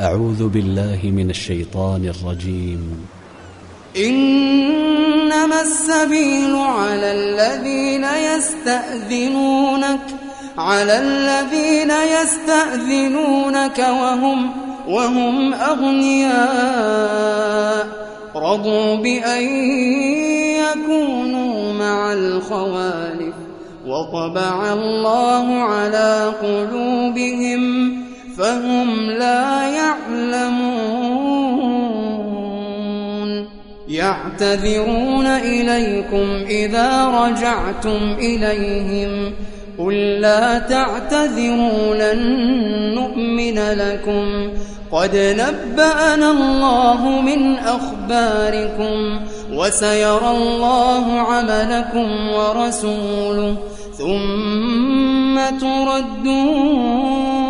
أعوذ بالله من الشيطان الرجيم. إنما السبيل على الذين يستأذنونك على الذين يستأذنونك وهم وهم أغنياء. رضوا بأن يكونوا مع الخوالف. وطبع الله على قلوبهم فهم لا يعلمون. يعتذرون إليكم إذا رجعتم إليهم. قل لا تعتذروا لن نؤمن لكم. قد نبأنا الله من أخباركم وسيرى الله عملكم ورسوله. ثم تردون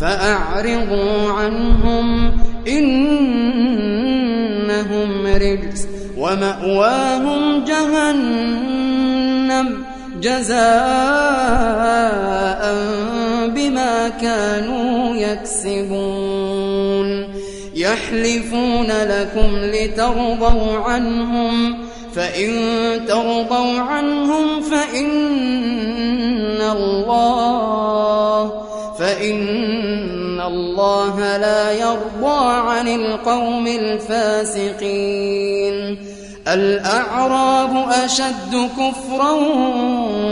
فأعرضوا عنهم إنهم رجس ومأواهم جهنم جزاء بما كانوا يكسبون يحلفون لكم لترضوا عنهم فإن ترضوا عنهم فإن الله فإن الله لا يرضى عن القوم الفاسقين. الأعراب أشد كفرا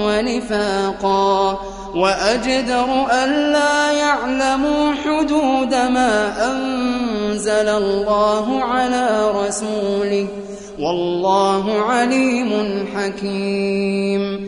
ونفاقا وأجدر ألا يعلموا حدود ما أنزل الله على رسوله. والله عليم حكيم.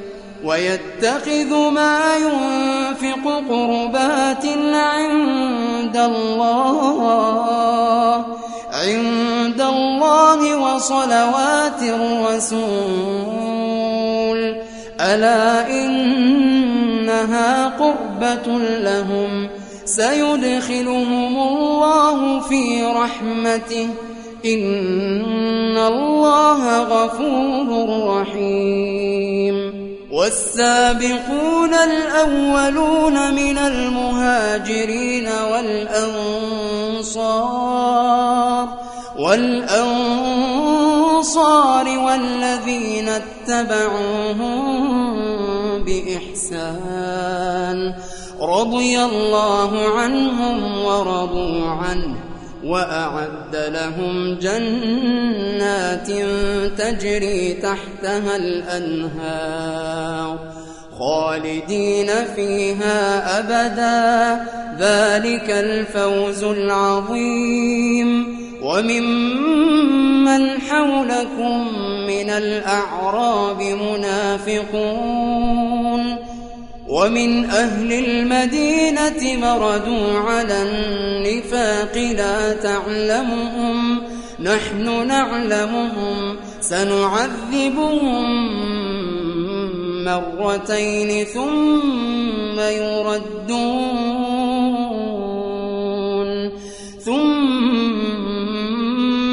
ويتخذ ما ينفق قربات عند الله عند الله وصلوات الرسول. ألا إنها قربة لهم؟ سيدخلهم الله في رحمته. إن الله غفور رحيم. والسابقون الأولون من المهاجرين والأنصار والأنصار والذين اتبعوهم بإحسان رضي الله عنهم ورضوا عنه. وأعد لهم جنات تجري تحتها الأنهار خالدين فيها أبدا. ذلك الفوز العظيم. وممن حولكم من الأعراب منافقون. ومن أهل المدينة مردوا على النفاق لا تعلمهم نحن نعلمهم سنعذبهم مرتين ثم يردون ثم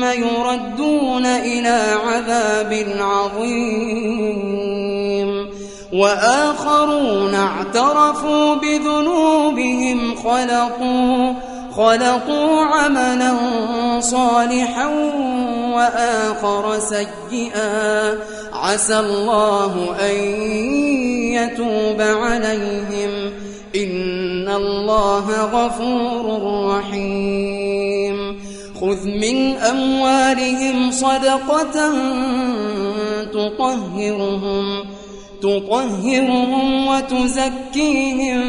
يردون إلى عذاب عظيم. وآخرون اعترفوا بذنوبهم خلقوا خلقوا عملا صالحا وآخر سيئا. عسى الله أن يتوب عليهم. إن الله غفور رحيم. خذ من أموالهم صدقة تطهرهم. تطهرهم وتزكيهم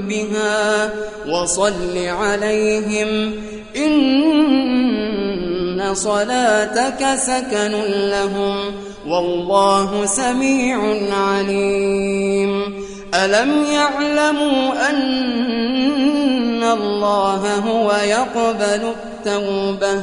بها وصل عليهم إن صلاتك سكن لهم والله سميع عليم ألم يعلموا أن الله هو يقبل التوبة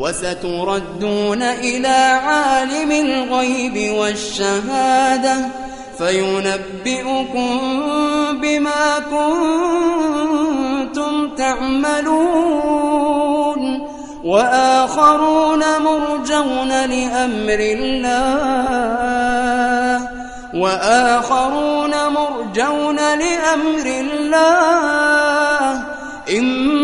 وستردون إلى عالم الغيب والشهادة فينبئكم بما كنتم تعملون وآخرون مرجون لأمر الله وآخرون مرجون لأمر الله إما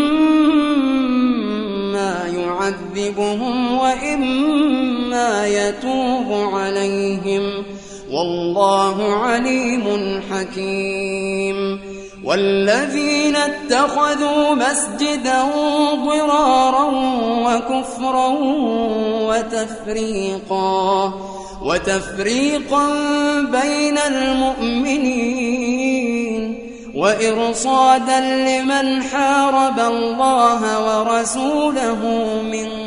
يعذبهم وإما يتوب عليهم والله عليم حكيم والذين اتخذوا مسجدا ضرارا وكفرا وتفريقا وتفريقا بين المؤمنين وإرصادا لمن حارب الله ورسوله من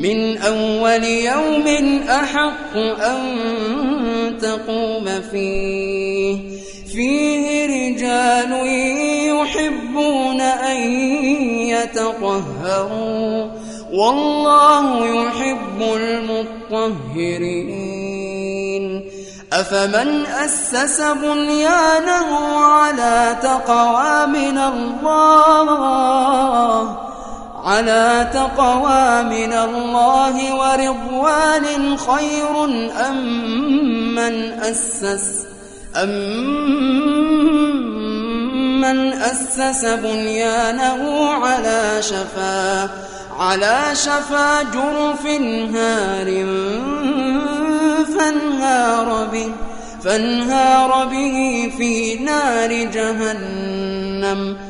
من أول يوم أحق أن تقوم فيه. فيه رجال يحبون أن يتطهروا. والله يحب المطهرين. أفمن أسس بنيانه على تقوى من الله؟ على تقوى من الله ورضوان خير أم من أسس أمن أسس بنيانه على شفا على شفا جرف هار فانهار به فانهار به في نار جهنم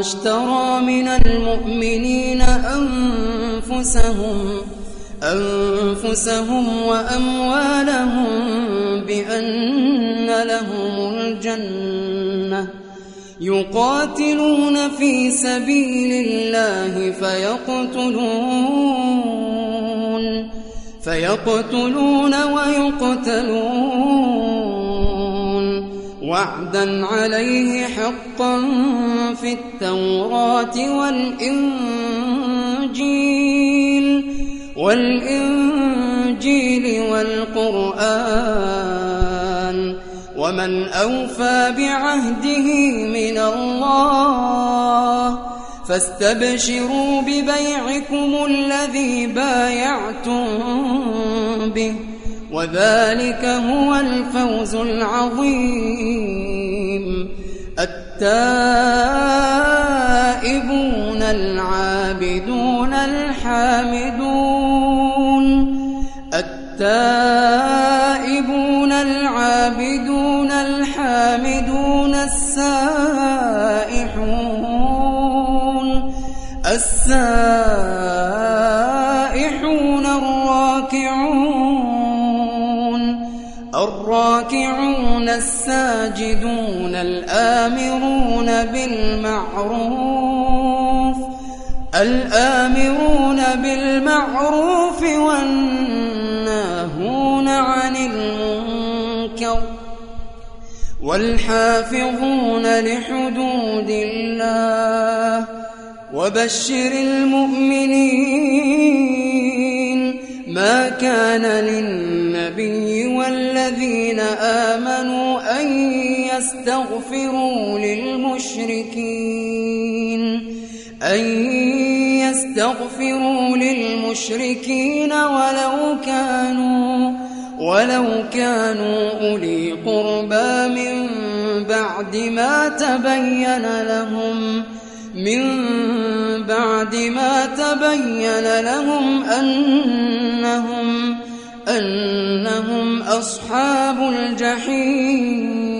اشترى من المؤمنين أنفسهم أنفسهم وأموالهم بأن لهم الجنة. يقاتلون في سبيل الله فيقتلون فيقتلون ويقتلون. وعدا عليه حقا في التوراة والإنجيل والإنجيل والقرآن ومن أوفى بعهده من الله فاستبشروا ببيعكم الذي بايعتم به وذلك هو الفوز العظيم. التائبون العابدون الحامدون. التائبون الآمرون بالمعروف الآمرون بالمعروف والناهون عن المنكر والحافظون لحدود الله وبشر المؤمنين. ما كان للنبي والذين آمنوا أن يستغفروا للمشركين أن يستغفروا للمشركين ولو كانوا ولو كانوا أولي قربى من بعد ما تبين لهم من بعد ما تبين لهم أنهم أنهم أصحاب الجحيم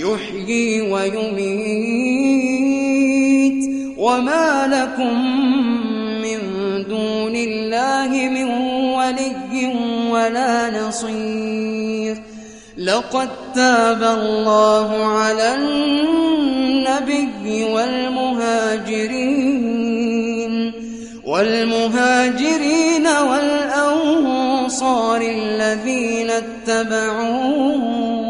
يحيي ويميت. وما لكم من دون الله من ولي ولا نصير. لقد تاب الله على النبي والمهاجرين. والمهاجرين والأنصار الذين اتبعوه.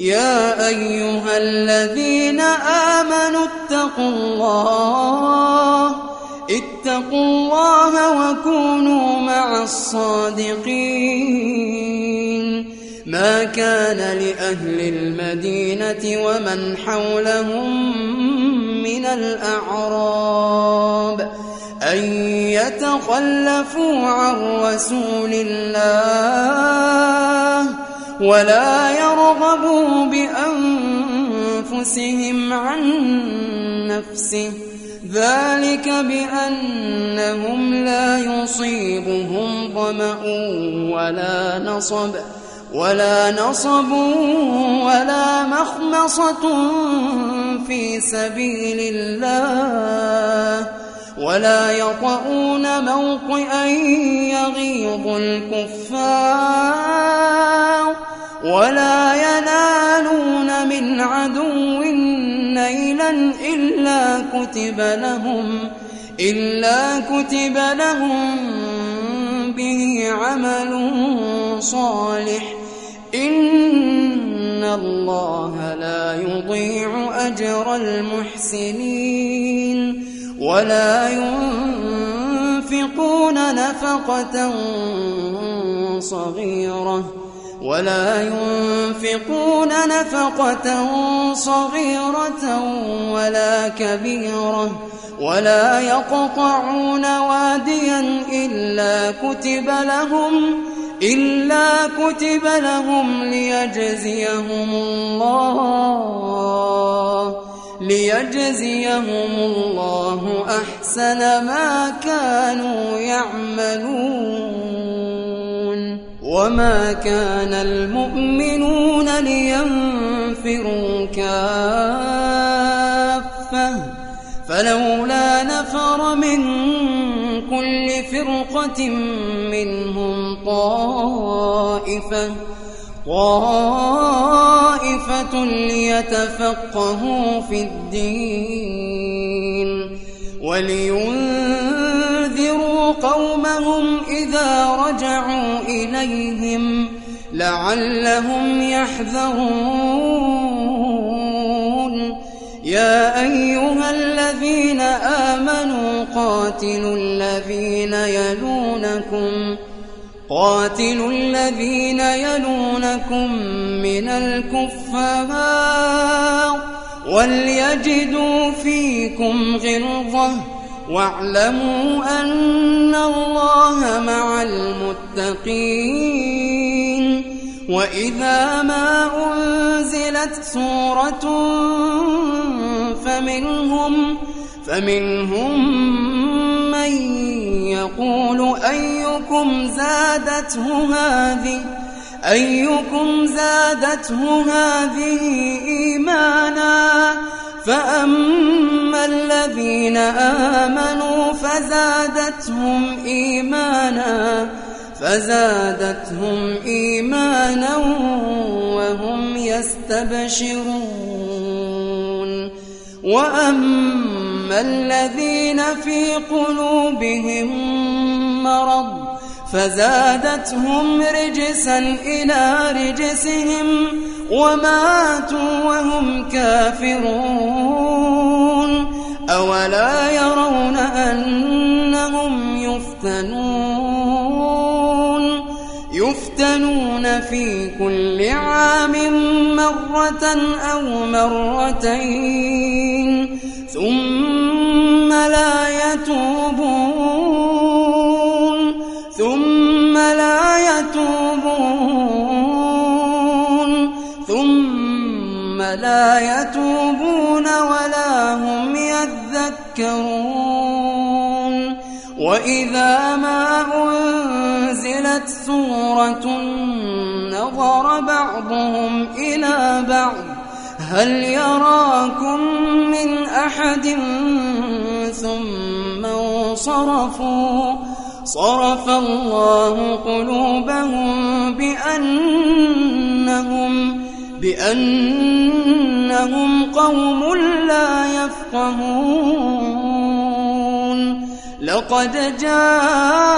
يا أيها الذين آمنوا اتقوا الله اتقوا الله وكونوا مع الصادقين. ما كان لأهل المدينة ومن حولهم من الأعراب أن يتخلفوا عن رسول الله ولا يرغبوا بأنفسهم عن نفسه. ذلك بأنهم لا يصيبهم ظمأ ولا نصب ولا نصب ولا مخمصة في سبيل الله. ولا يطؤون موطئا يغيظ الكفار ولا ينالون من عدو نيلا إلا كتب لهم إلا كتب لهم به عمل صالح. إن الله لا يضيع أجر المحسنين. ولا ينفقون نفقة صغيرة ولا ينفقون نفقة صغيرة ولا كبيرة ولا يقطعون واديا إلا كتب لهم إلا كتب لهم ليجزيهم الله ليجزيهم الله أحسن ما كانوا يعملون وما كان المؤمنون لينفروا كافة فلولا نفر من كل فرقة منهم طائفة طائفة ليتفقهوا في الدين ولينذروا قومهم إذا رجعوا إليهم لعلهم يحذرون يا أيها الذين آمنوا قاتلوا الذين يلونكم قاتلوا الذين يلونكم من الكفار وليجدوا فيكم غلظة واعلموا أن الله مع المتقين وإذا ما أنزلت سورة فمنهم فمنهم من يقول أيكم زادته هذه أيكم زادته هذه إيمانا فأما الذين آمنوا فزادتهم إيمانا فزادتهم إيمانا وهم يستبشرون وأما الذين في قلوبهم مرض فزادتهم رجسا إلى رجسهم وماتوا وهم كافرون أولا يرون أنهم يفتنون يفتنون في كل عام مرة أو مرتين ثم لا يتوبون. ثم لا يتوبون. ثم لا يتوبون ولا هم يذكرون. وإذا ما أنزلت سورة نظر بعضهم إلى بعض. هل يراكم من أحد ثم انصرفوا. صرف الله قلوبهم بأنهم بأنهم قوم لا يفقهون. لقد جاءكم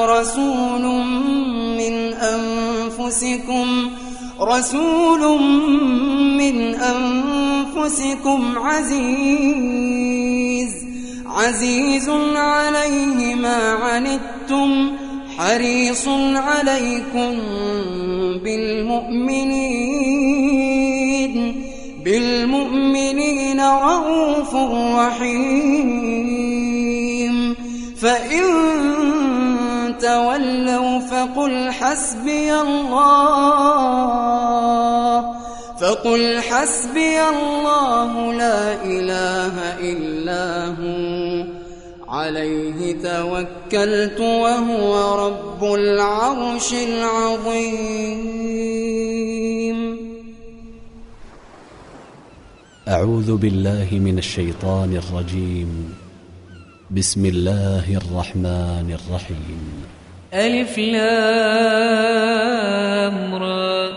رسول من أنفسكم رسول من أنفسكم عزيز عزيز عليه ما عنتم حريص عليكم بالمؤمنين بالمؤمنين رؤوف رحيم. فإن تولوا فقل حسبي الله فقل حسبي الله لا إله إلا هو عليه توكلت وهو رب العرش العظيم. أعوذ بالله من الشيطان الرجيم. بسم الله الرحمن الرحيم. ألف لام را.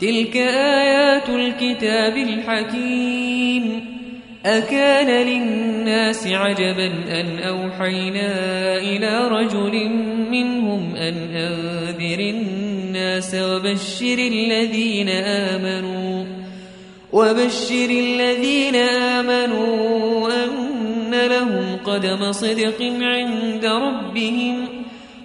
تلك آيات الكتاب الحكيم. أكان للناس عجبا أن أوحينا إلى رجل منهم أن أنذر الناس وبشر الذين آمنوا. وبشر الذين آمنوا أن لهم قدم صدق عند ربهم.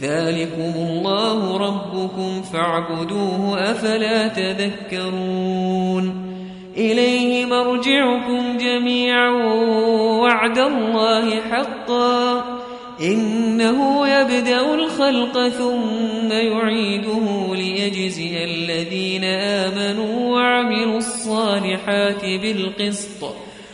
ذلكم الله ربكم فاعبدوه أفلا تذكرون. إليه مرجعكم جميعا وعد الله حقا. إنه يبدأ الخلق ثم يعيده ليجزي الذين آمنوا وعملوا الصالحات بالقسط.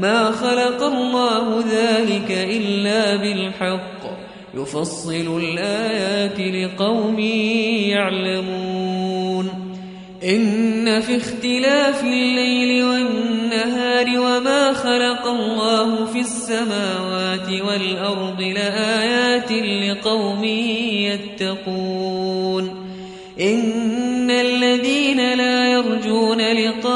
ما خلق الله ذلك إلا بالحق. يفصل الآيات لقوم يعلمون. إن في اختلاف الليل والنهار وما خلق الله في السماوات والأرض لآيات لقوم يتقون. إن الذين لا يرجون لقاءنا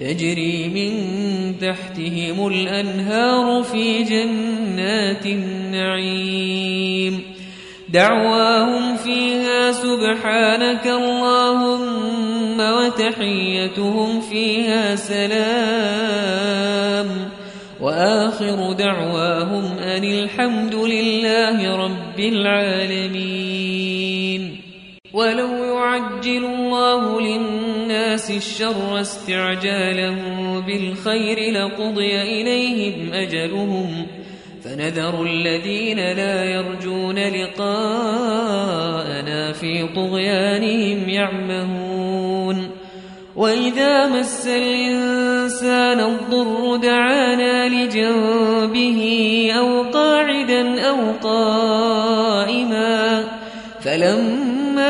تجري من تحتهم الأنهار في جنات النعيم. دعواهم فيها سبحانك اللهم وتحيتهم فيها سلام. وآخر دعواهم أن الحمد لله رب العالمين. ولو يعجل الله للناس الشر استعجاله بالخير لقضي إليهم أجلهم فنذر الذين لا يرجون لقاءنا في طغيانهم يعمهون وإذا مس الإنسان الضر دعانا لجنبه أو قاعدا أو قائما فلما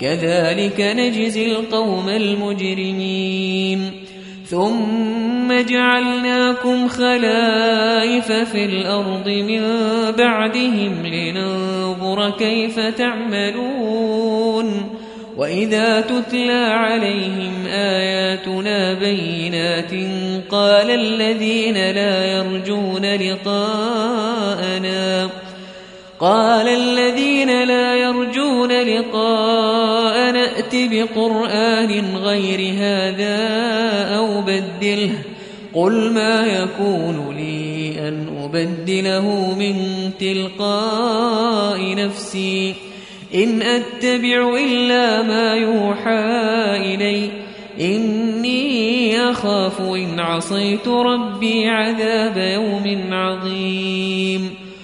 كذلك نجزي القوم المجرمين. ثم جعلناكم خلائف في الأرض من بعدهم لننظر كيف تعملون. وإذا تتلى عليهم آياتنا بينات قال الذين لا يرجون لقاءنا قال الذين لا يرجون لقاء نأت بقرآن غير هذا أو بدله قل ما يكون لي أن أبدله من تلقاء نفسي إن أتبع إلا ما يوحى إلي إني أخاف إن عصيت ربي عذاب يوم عظيم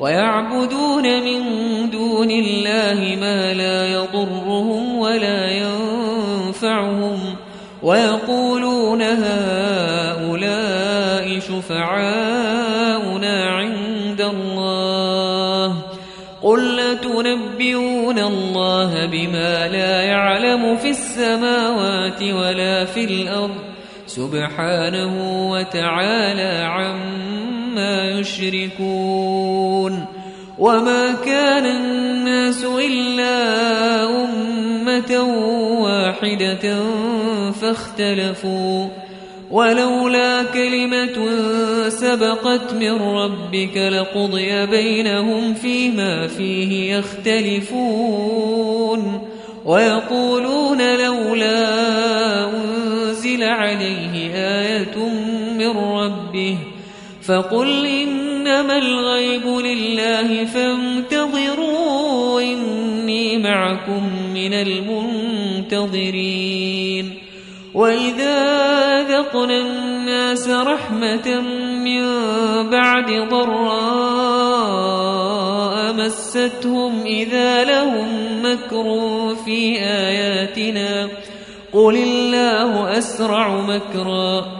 ويعبدون من دون الله ما لا يضرهم ولا ينفعهم ويقولون هؤلاء شفعاؤنا عند الله قل أتنبئون الله بما لا يعلم في السماوات ولا في الأرض سبحانه وتعالى عما يشركون وما كان الناس إلا أمة واحدة فاختلفوا ولولا كلمة سبقت من ربك لقضي بينهم فيما فيه يختلفون ويقولون لولا أنزل عليه آية من ربه فقل إنما الغيب لله فانتظروا إني معكم من المنتظرين. وإذا ذقنا الناس رحمة من بعد ضراء مستهم إذا لهم مكر في آياتنا قل الله أسرع مكرا.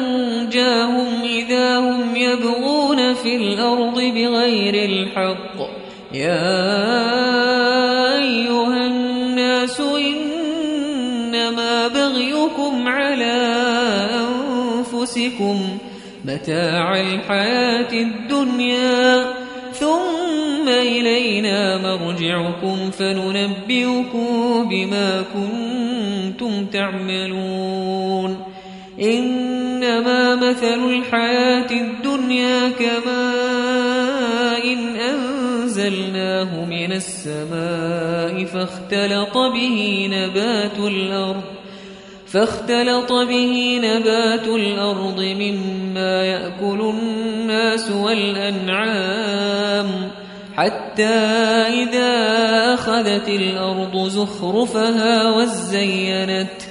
يبغون في الأرض بغير الحق. يا أيها الناس إنما بغيكم على أنفسكم متاع الحياة الدنيا ثم إلينا مرجعكم فننبئكم بما كنتم تعملون. إنما مثل الحياة الدنيا كماء أنزلناه من السماء فاختلط به نبات الأرض فاختلط به نبات الأرض مما يأكل الناس والأنعام حتى إذا أخذت الأرض زخرفها وزينت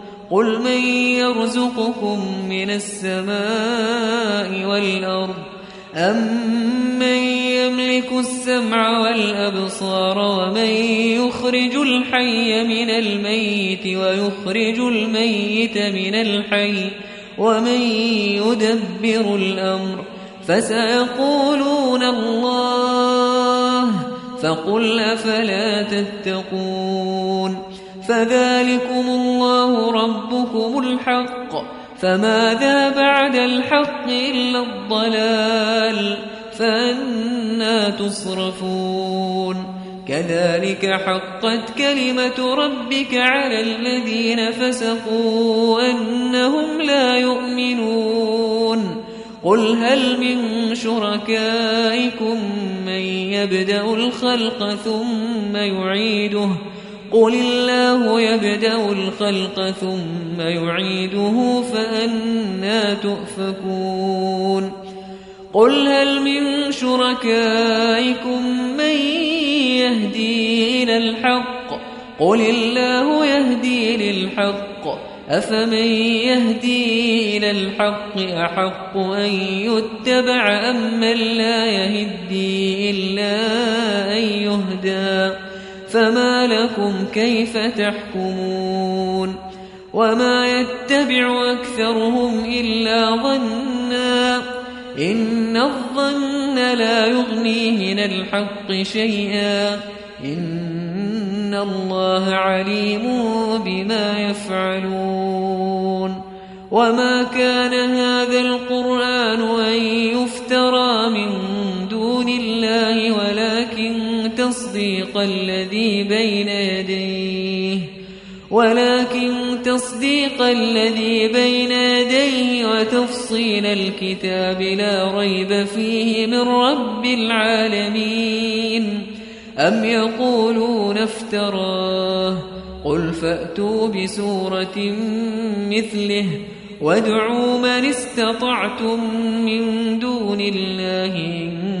قل من يرزقكم من السماء والأرض أمن يملك السمع والأبصار ومن يخرج الحي من الميت ويخرج الميت من الحي ومن يدبر الأمر فسيقولون الله فقل أفلا تتقون فذلكم الله ربكم الحق. فماذا بعد الحق إلا الضلال. فأنا تصرفون. كذلك حقت كلمة ربك على الذين فسقوا أنهم لا يؤمنون. قل هل من شركائكم من يبدأ الخلق ثم يعيده؟ قل الله يبدأ الخلق ثم يعيده فأنا تؤفكون قل هل من شركائكم من يهدي إلى الحق؟ قل الله يهدي للحق. أفمن يهدي إلى الحق أحق أن يتبع أم من لا يهدي إلا أن يهدى فما لكم كيف تحكمون وما يتبع أكثرهم إلا ظنا إن الظن لا يغني من الحق شيئا إن الله عليم بما يفعلون وما كان هذا القرآن أن يفترى من تصديق الذي بين يديه ولكن تصديق الذي بين يديه وتفصيل الكتاب لا ريب فيه من رب العالمين. أم يقولون افتراه قل فأتوا بسورة مثله وادعوا من استطعتم من دون الله إن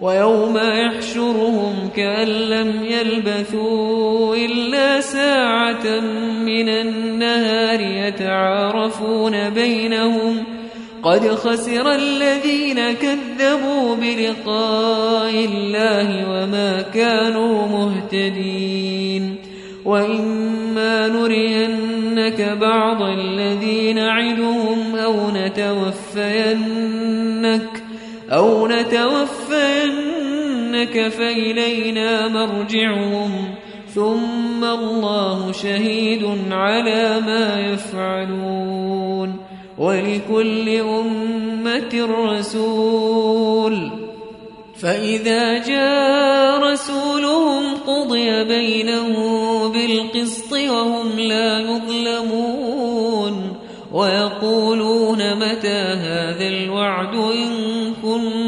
ويوم يحشرهم كأن لم يلبثوا إلا ساعة من النهار يتعارفون بينهم قد خسر الذين كذبوا بلقاء الله وما كانوا مهتدين وإما نرينك بعض الذي نعدهم أو نتوفينك أو نتوفينك فإلينا مرجعهم ثم الله شهيد على ما يفعلون ولكل أمة رسول فإذا جاء رسولهم قضي بينهم بالقسط وهم لا يظلمون ويقولون متى هذا الوعد إن كنتم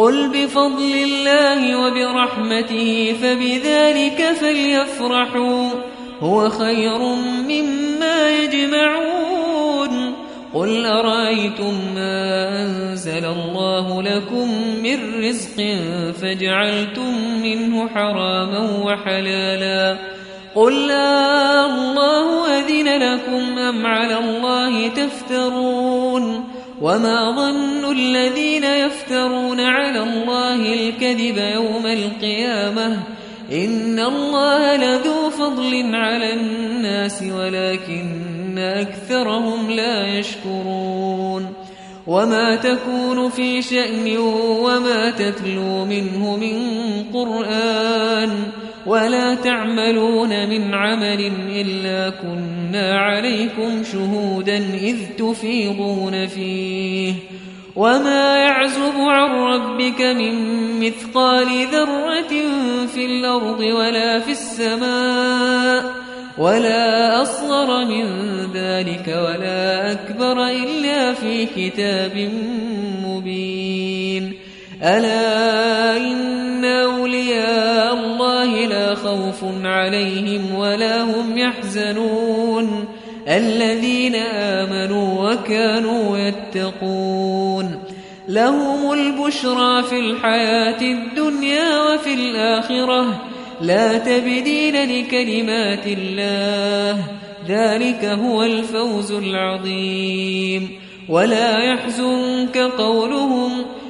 قل بفضل الله وبرحمته فبذلك فليفرحوا. هو خير مما يجمعون. قل أرأيتم ما أنزل الله لكم من رزق فجعلتم منه حراما وحلالا. قل الله أذن لكم أم على الله تفترون؟ وما ظن الذين يفترون على الله الكذب يوم القيامة إن الله لذو فضل على الناس ولكن أكثرهم لا يشكرون وما تكون في شأن وما تتلو منه من قرآن ولا تعملون من عمل إلا كنا عليكم شهودا إذ تفيضون فيه. وما يعزب عن ربك من مثقال ذرة في الأرض ولا في السماء ولا أصغر من ذلك ولا أكبر إلا في كتاب مبين. ألا إن خوف عليهم ولا هم يحزنون. الذين آمنوا وكانوا يتقون. لهم البشرى في الحياة الدنيا وفي الآخرة. لا تبديل لكلمات الله. ذلك هو الفوز العظيم. ولا يحزنك قولهم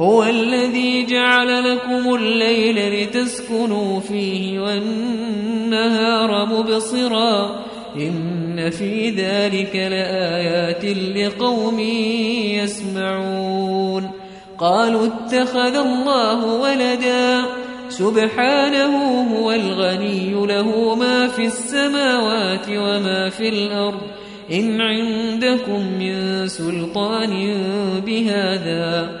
هو الذي جعل لكم الليل لتسكنوا فيه والنهار مبصرا إن في ذلك لآيات لقوم يسمعون قالوا اتخذ الله ولدا سبحانه هو الغني له ما في السماوات وما في الأرض إن عندكم من سلطان بهذا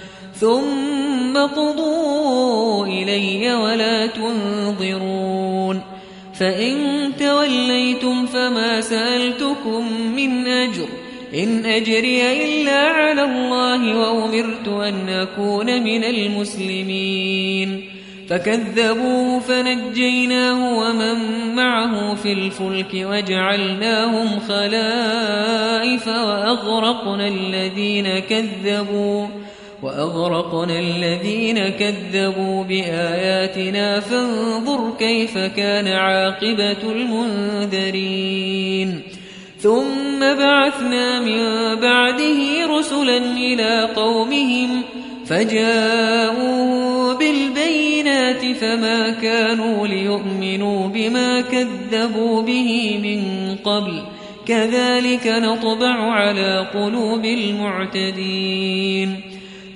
ثم قضوا إلي ولا تنظرون. فإن توليتم فما سألتكم من أجر. إن أجري إلا على الله وأمرت أن أكون من المسلمين. فكذبوه فنجيناه ومن معه في الفلك وجعلناهم خلائف وأغرقنا الذين كذبوا. وأغرقنا الذين كذبوا بآياتنا فانظر كيف كان عاقبة المنذرين. ثم بعثنا من بعده رسلا إلى قومهم فجاءوا بالبينات فما كانوا ليؤمنوا بما كذبوا به من قبل. كذلك نطبع على قلوب المعتدين.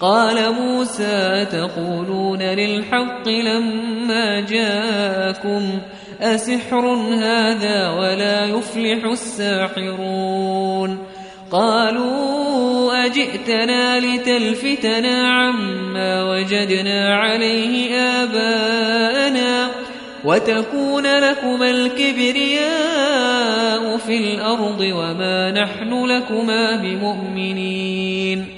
قال موسى تقولون للحق لما جاءكم أسحر هذا ولا يفلح الساحرون قالوا أجئتنا لتلفتنا عما وجدنا عليه آباءنا وتكون لكما الكبرياء في الأرض وما نحن لكما بمؤمنين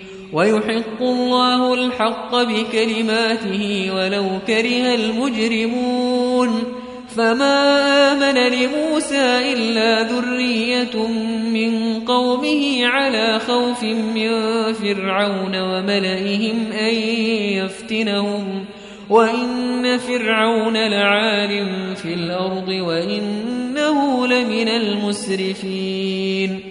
ويحق الله الحق بكلماته ولو كره المجرمون فما آمن لموسى إلا ذرية من قومه على خوف من فرعون وملئهم أن يفتنهم وإن فرعون لعال في الأرض وإنه لمن المسرفين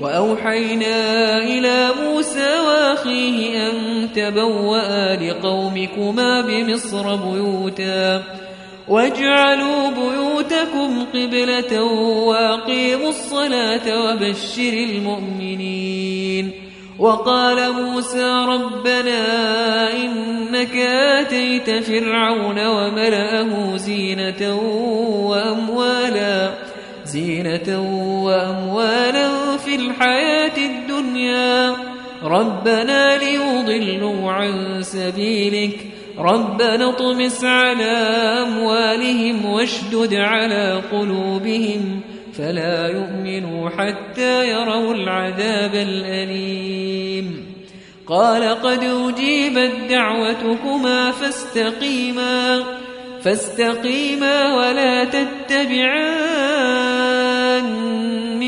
وأوحينا إلى موسى وأخيه أن تبوأ لقومكما بمصر بيوتا واجعلوا بيوتكم قبلة وأقيموا الصلاة وبشر المؤمنين وقال موسى ربنا إنك آتيت فرعون وملأه زينة وأموالا زينة وأموالا في الحياة الدنيا. ربنا ليضلوا عن سبيلك. ربنا اطمس على أموالهم واشدد على قلوبهم. فلا يؤمنوا حتى يروا العذاب الأليم. قال قد أجيبت دعوتكما فاستقيما. فاستقيما ولا تتبعان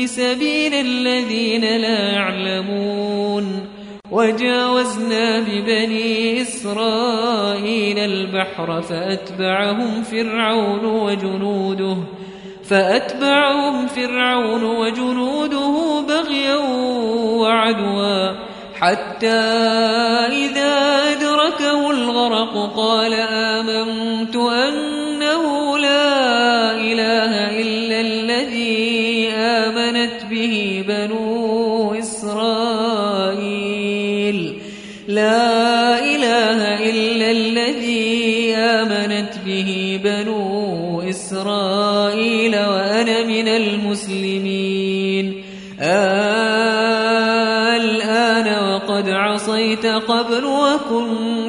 سبيل الذين لا يعلمون. وجاوزنا ببني إسرائيل البحر فأتبعهم فرعون وجنوده فأتبعهم فرعون وجنوده بغيا وعدوا حتى إذا الغرق قال آمنت أنه لا إله إلا الذي آمنت به بنو إسرائيل. لا إله إلا الذي آمنت به بنو إسرائيل وأنا من المسلمين. الآن وقد عصيت قبل وكنت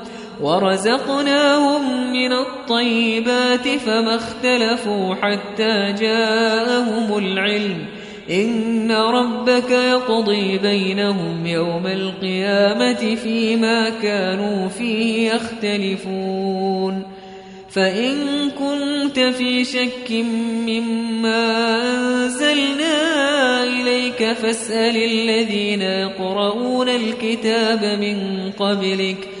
ورزقناهم من الطيبات فما اختلفوا حتى جاءهم العلم. إن ربك يقضي بينهم يوم القيامة فيما كانوا فيه يختلفون. فإن كنت في شك مما أنزلنا إليك فاسأل الذين يقرؤون الكتاب من قبلك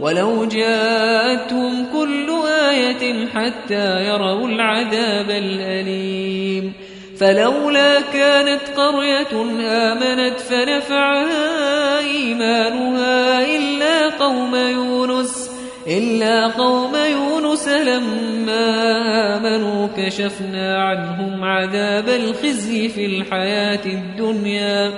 ولو جاءتهم كل آية حتى يروا العذاب الأليم. فلولا كانت قرية آمنت فنفعها إيمانها إلا قوم يونس إلا قوم يونس لما آمنوا كشفنا عنهم عذاب الخزي في الحياة الدنيا.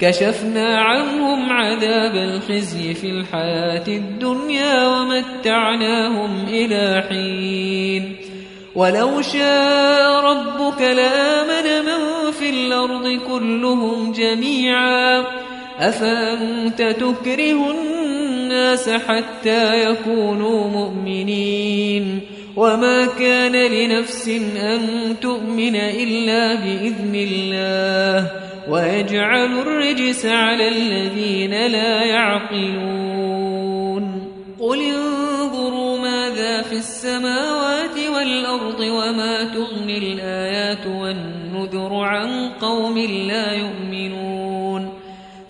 كشفنا عنهم عذاب الخزي في الحياة الدنيا ومتعناهم إلى حين. ولو شاء ربك لآمن من في الأرض كلهم جميعا. أفأنت تكره الناس حتى يكونوا مؤمنين؟ وما كان لنفس أن تؤمن إلا بإذن الله. ويجعل الرجس على الذين لا يعقلون. قل انظروا ماذا في السماوات والأرض وما تغني الآيات والنذر عن قوم لا يؤمنون.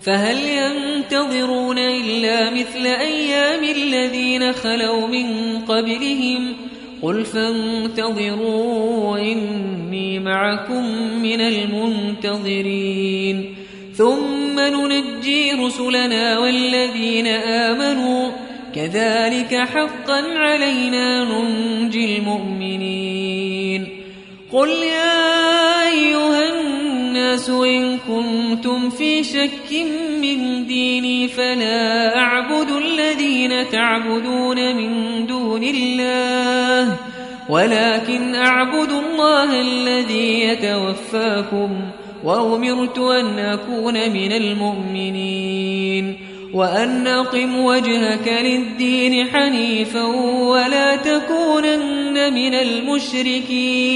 فهل ينتظرون إلا مثل أيام الذين خلوا من قبلهم قل فانتظروا إني معكم من المنتظرين ثم ننجي رسلنا والذين آمنوا كذلك حقا علينا ننجي المؤمنين قل يا أيها الناس إن كنتم في شك من ديني فلا أعبد الذين تعبدون من دون الله ولكن أعبد الله الذي يتوفاكم وأمرت أن أكون من المؤمنين. وأن أقم وجهك للدين حنيفا ولا تكونن من المشركين.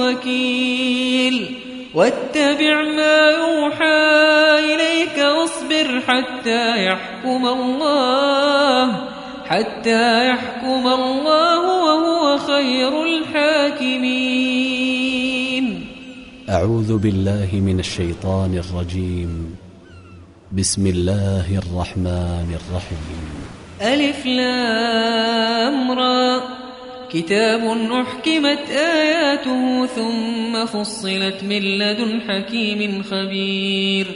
بوكيل واتبع ما يوحى إليك واصبر حتى يحكم الله حتى يحكم الله وهو خير الحاكمين. أعوذ بالله من الشيطان الرجيم. بسم الله الرحمن الرحيم. ألف لام را. كتاب أحكمت آياته ثم فصلت من لدن حكيم خبير.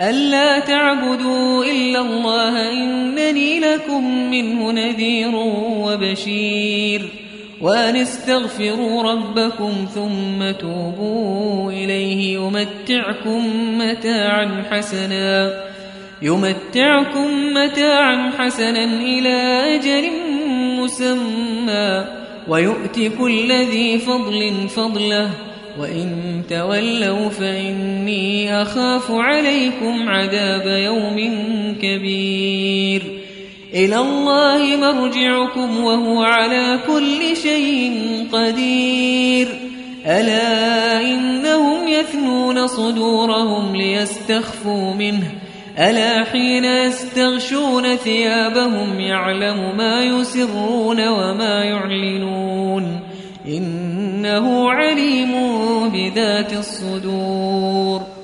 ألا تعبدوا إلا الله إنني لكم منه نذير وبشير. وأن استغفروا ربكم ثم توبوا إليه يمتعكم متاعا حسنا. يمتعكم متاعا حسنا إلى أجل مسمى ويؤتي كل ذي فضل فضله. وإن تولوا فإني أخاف عليكم عذاب يوم كبير. إلى الله مرجعكم وهو على كل شيء قدير. ألا إنهم يثنون صدورهم ليستخفوا منه. ألا حين يستغشون ثيابهم يعلم ما يسرون وما يعلنون إنه عليم بذات الصدور